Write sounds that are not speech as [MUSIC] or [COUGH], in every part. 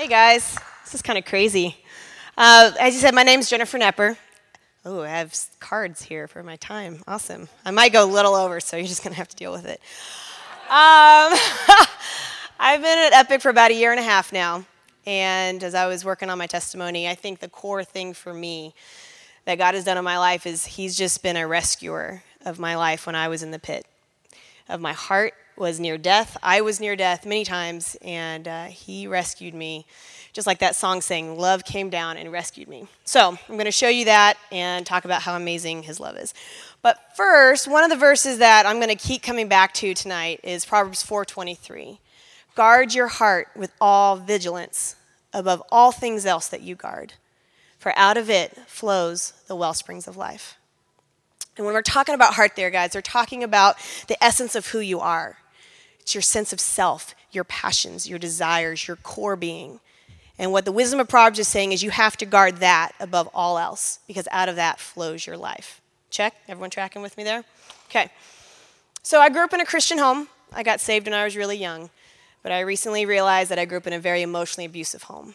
Hey guys, this is kind of crazy. Uh, as you said, my name's Jennifer Knepper. Oh, I have cards here for my time. Awesome. I might go a little over, so you're just going to have to deal with it. Um, [LAUGHS] I've been at Epic for about a year and a half now. And as I was working on my testimony, I think the core thing for me that God has done in my life is He's just been a rescuer of my life when I was in the pit of my heart was near death. I was near death many times, and uh, he rescued me. Just like that song saying, Love came down and rescued me. So I'm going to show you that and talk about how amazing his love is. But first, one of the verses that I'm going to keep coming back to tonight is Proverbs 4:23. Guard your heart with all vigilance above all things else that you guard, for out of it flows the well springs of life. And when we're talking about heart there, guys, we're talking about the essence of who you are. It's your sense of self, your passions, your desires, your core being. And what the wisdom of Proverbs is saying is you have to guard that above all else because out of that flows your life. Check? Everyone tracking with me there? Okay. So I grew up in a Christian home. I got saved when I was really young. But I recently realized that I grew up in a very emotionally abusive home.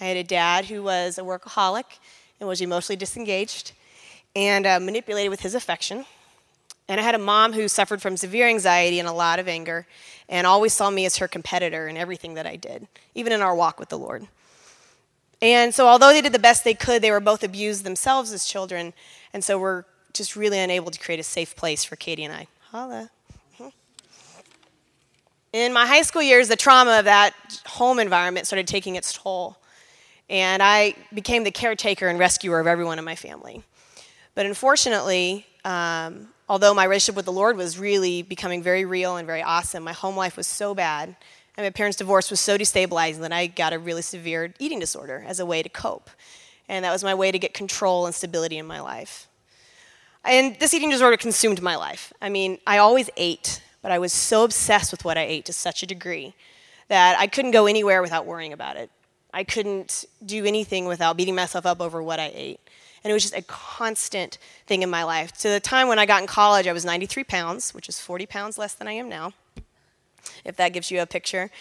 I had a dad who was a workaholic and was emotionally disengaged and uh, manipulated with his affection. And I had a mom who suffered from severe anxiety and a lot of anger, and always saw me as her competitor in everything that I did, even in our walk with the Lord. And so, although they did the best they could, they were both abused themselves as children, and so we're just really unable to create a safe place for Katie and I. Holla. Mm-hmm. In my high school years, the trauma of that home environment started taking its toll, and I became the caretaker and rescuer of everyone in my family. But unfortunately, um, although my relationship with the Lord was really becoming very real and very awesome, my home life was so bad, and my parents' divorce was so destabilizing that I got a really severe eating disorder as a way to cope. And that was my way to get control and stability in my life. And this eating disorder consumed my life. I mean, I always ate, but I was so obsessed with what I ate to such a degree that I couldn't go anywhere without worrying about it. I couldn't do anything without beating myself up over what I ate. And it was just a constant thing in my life. To the time when I got in college, I was 93 pounds, which is 40 pounds less than I am now, if that gives you a picture.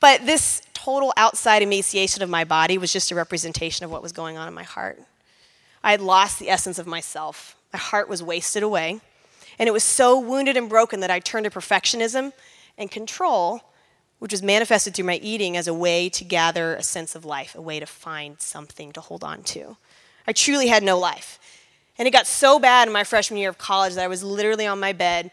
But this total outside emaciation of my body was just a representation of what was going on in my heart. I had lost the essence of myself. My heart was wasted away. And it was so wounded and broken that I turned to perfectionism and control, which was manifested through my eating as a way to gather a sense of life, a way to find something to hold on to. I truly had no life. And it got so bad in my freshman year of college that I was literally on my bed.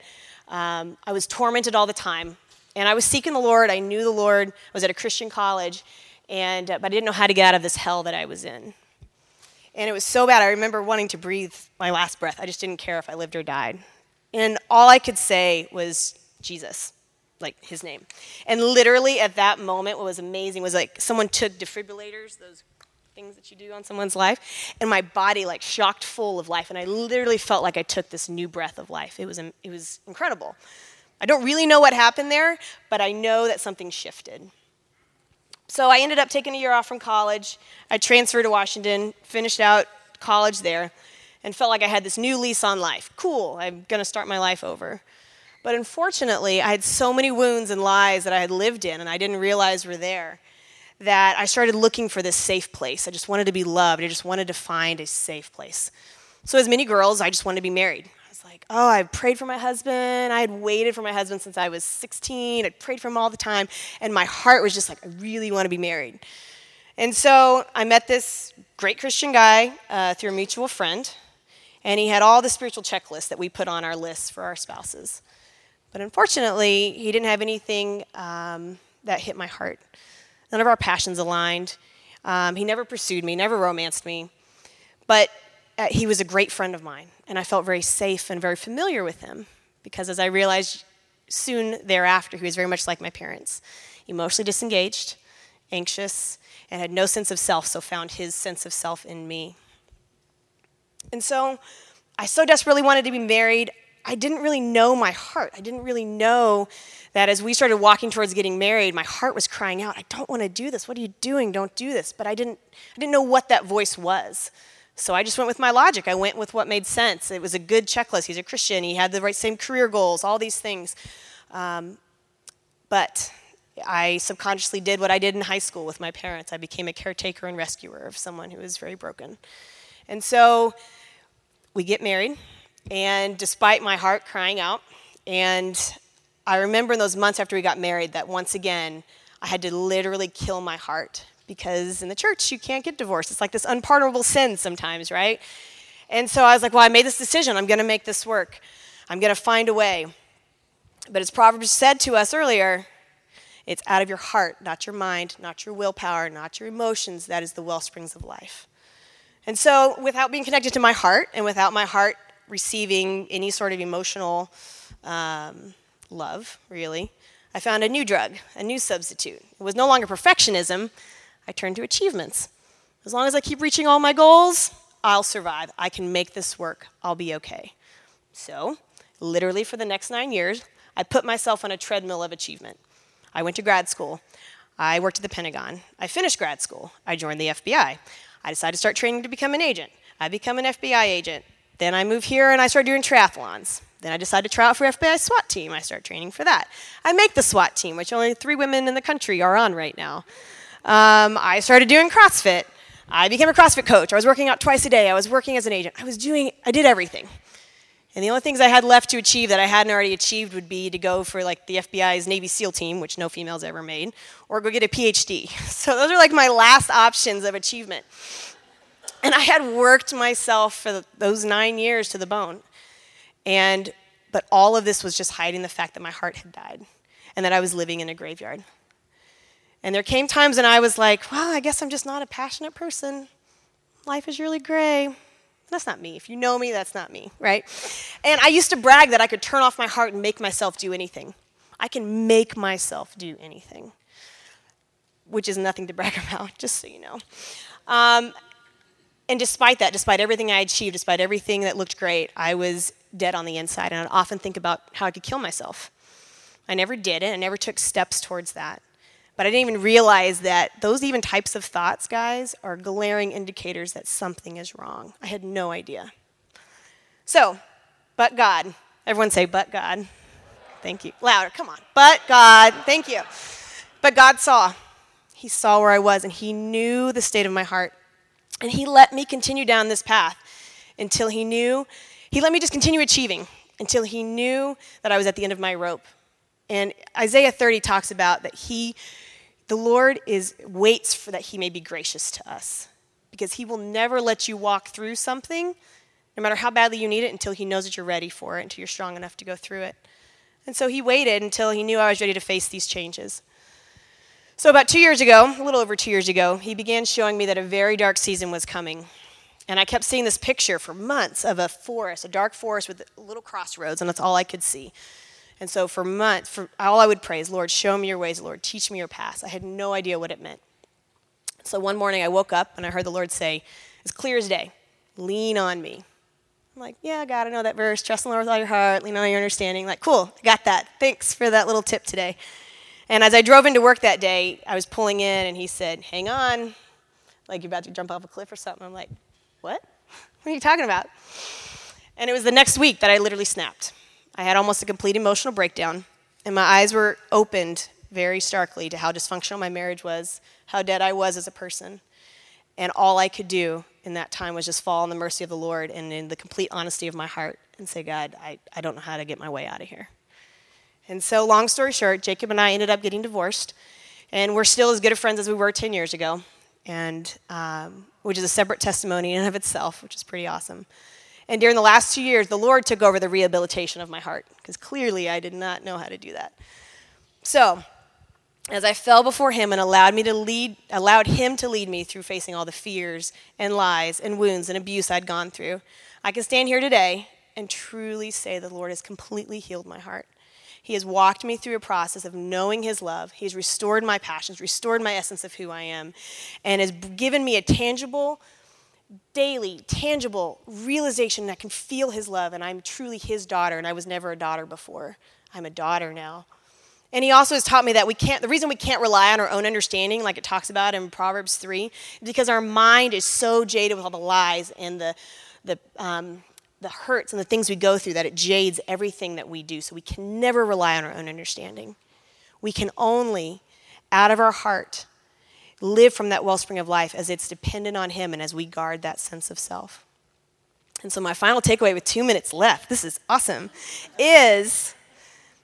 Um, I was tormented all the time. And I was seeking the Lord. I knew the Lord. I was at a Christian college, and, uh, but I didn't know how to get out of this hell that I was in. And it was so bad. I remember wanting to breathe my last breath. I just didn't care if I lived or died. And all I could say was Jesus, like his name. And literally at that moment, what was amazing was like someone took defibrillators, those things that you do on someone's life, and my body like shocked full of life, and I literally felt like I took this new breath of life. It was it was incredible. I don't really know what happened there, but I know that something shifted. So I ended up taking a year off from college. I transferred to Washington, finished out college there, and felt like I had this new lease on life. Cool, I'm to start my life over. But unfortunately, I had so many wounds and lies that I had lived in and I didn't realize were there that I started looking for this safe place. I just wanted to be loved. I just wanted to find a safe place. So, as many girls, I just wanted to be married. I was like, oh, I prayed for my husband. I had waited for my husband since I was 16. I'd prayed for him all the time. And my heart was just like, I really want to be married. And so I met this great Christian guy uh, through a mutual friend. And he had all the spiritual checklists that we put on our lists for our spouses. But unfortunately, he didn't have anything um, that hit my heart. None of our passions aligned. Um, he never pursued me, never romanced me. But uh, he was a great friend of mine, and I felt very safe and very familiar with him because as I realized soon thereafter, he was very much like my parents emotionally disengaged, anxious, and had no sense of self, so found his sense of self in me. And so I so desperately wanted to be married. I didn't really know my heart. I didn't really know that as we started walking towards getting married, my heart was crying out, I don't want to do this. What are you doing? Don't do this. But I didn't, I didn't know what that voice was. So I just went with my logic. I went with what made sense. It was a good checklist. He's a Christian. He had the right same career goals, all these things. Um, but I subconsciously did what I did in high school with my parents. I became a caretaker and rescuer of someone who was very broken. And so we get married, and despite my heart crying out, and I remember in those months after we got married that once again, I had to literally kill my heart because in the church you can't get divorced. It's like this unpardonable sin sometimes, right? And so I was like, well, I made this decision. I'm going to make this work. I'm going to find a way. But as Proverbs said to us earlier, it's out of your heart, not your mind, not your willpower, not your emotions. That is the well springs of life. And so, without being connected to my heart and without my heart receiving any sort of emotional um, love, really, I found a new drug, a new substitute. It was no longer perfectionism. I turned to achievements. As long as I keep reaching all my goals, I'll survive. I can make this work. I'll be okay. So, literally for the next nine years, I put myself on a treadmill of achievement. I went to grad school. I worked at the Pentagon. I finished grad school. I joined the FBI. I decided to start training to become an agent. I become an FBI agent. Then I moved here and I started doing triathlons. Then I decided to try out for FBI SWAT team. I started training for that. I make the SWAT team, which only three women in the country are on right now. Um, I started doing CrossFit. I became a CrossFit coach. I was working out twice a day. I was working as an agent. I was doing, I did everything. And the only things I had left to achieve that I hadn't already achieved would be to go for like the FBI's Navy SEAL team, which no females ever made, or go get a PhD. [LAUGHS] So those are like my last options of achievement. And I had worked myself for those nine years to the bone. And, but all of this was just hiding the fact that my heart had died and that I was living in a graveyard. And there came times when I was like, well, I guess I'm just not a passionate person. Life is really gray. That's not me. If you know me, that's not me, right? And I used to brag that I could turn off my heart and make myself do anything. I can make myself do anything, which is nothing to [LAUGHS] brag about, just so you know. Um, and despite that, despite everything I achieved, despite everything that looked great, I was dead on the inside. And I'd often think about how I could kill myself. I never did it, I never took steps towards that. But I didn't even realize that those even types of thoughts, guys, are glaring indicators that something is wrong. I had no idea. So, but God. Everyone say, but God. Thank you. Louder, come on. But God. Thank you. But God saw. He saw where I was, and He knew the state of my heart. And He let me continue down this path until He knew, He let me just continue achieving until He knew that I was at the end of my rope. And Isaiah 30 talks about that He the Lord is waits for that he may be gracious to us because he will never let you walk through something no matter how badly you need it until he knows that you're ready for it until you're strong enough to go through it. And so he waited until he knew I was ready to face these changes. So about 2 years ago, a little over 2 years ago, he began showing me that a very dark season was coming. And I kept seeing this picture for months of a forest, a dark forest with little crossroads, and that's all I could see. And so for months, for all I would pray is, Lord, show me your ways, Lord, teach me your paths. I had no idea what it meant. So one morning I woke up and I heard the Lord say, as clear as day, lean on me. I'm like, yeah, God, I know that verse. Trust in the Lord with all your heart, lean on your understanding. Like, cool, I got that. Thanks for that little tip today. And as I drove into work that day, I was pulling in and he said, hang on, like you're about to jump off a cliff or something. I'm like, what? What are you talking about? And it was the next week that I literally snapped. I had almost a complete emotional breakdown, and my eyes were opened very starkly to how dysfunctional my marriage was, how dead I was as a person. And all I could do in that time was just fall in the mercy of the Lord and in the complete honesty of my heart and say, God, I, I don't know how to get my way out of here. And so, long story short, Jacob and I ended up getting divorced, and we're still as good of friends as we were 10 years ago, and um, which is a separate testimony in and of itself, which is pretty awesome. And during the last two years, the Lord took over the rehabilitation of my heart because clearly I did not know how to do that. So, as I fell before him and allowed me to lead allowed him to lead me through facing all the fears and lies and wounds and abuse I'd gone through, I can stand here today and truly say the Lord has completely healed my heart. He has walked me through a process of knowing His love. He's restored my passions, restored my essence of who I am, and has given me a tangible daily, tangible realization that I can feel His love and I'm truly His daughter, and I was never a daughter before. I'm a daughter now. And he also has taught me that we can't, the reason we can't rely on our own understanding, like it talks about in Proverbs 3, is because our mind is so jaded with all the lies and the, the, um, the hurts and the things we go through that it jades everything that we do. So we can never rely on our own understanding. We can only out of our heart, live from that wellspring of life as it's dependent on Him and as we guard that sense of self. And so, my final takeaway with two minutes left, this is awesome, is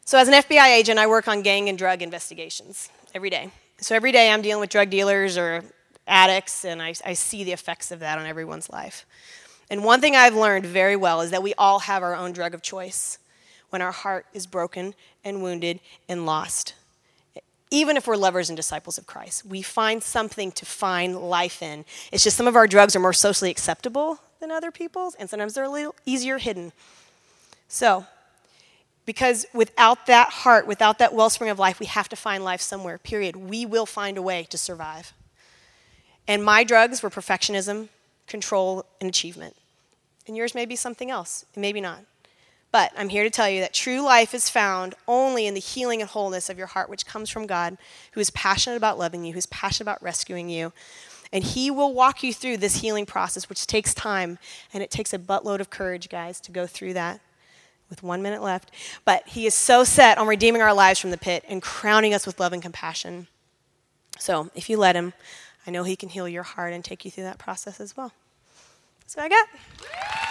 so as an FBI agent, I work on gang and drug investigations every day. So, every day I'm dealing with drug dealers or addicts, and I, I see the effects of that on everyone's life. And one thing I've learned very well is that we all have our own drug of choice when our heart is broken and wounded and lost. Even if we're lovers and disciples of Christ, we find something to find life in. It's just some of our drugs are more socially acceptable than other people's, and sometimes they're a little easier hidden. So, because without that heart, without that wellspring of life, we have to find life somewhere, period. We will find a way to survive. And my drugs were perfectionism, control, and achievement. And yours may be something else, and maybe not. But I'm here to tell you that true life is found only in the healing and wholeness of your heart, which comes from God, who is passionate about loving you, who's passionate about rescuing you. And He will walk you through this healing process, which takes time, and it takes a buttload of courage, guys, to go through that with one minute left. But He is so set on redeeming our lives from the pit and crowning us with love and compassion. So if you let Him, I know He can heal your heart and take you through that process as well. That's what I got.